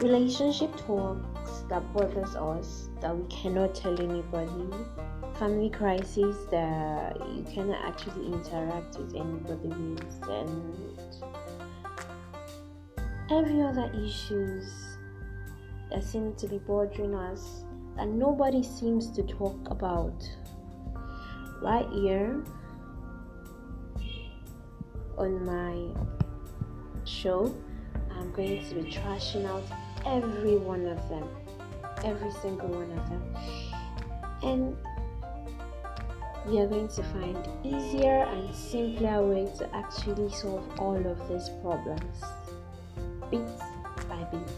relationship talks that bothers us that we cannot tell anybody. Family crises that you cannot actually interact with anybody with and every other issues that seem to be bothering us that nobody seems to talk about. Right here on my show i'm going to be trashing out every one of them. Every single one of them. And we are going to find easier and simpler ways to actually solve all of these problems bit by bit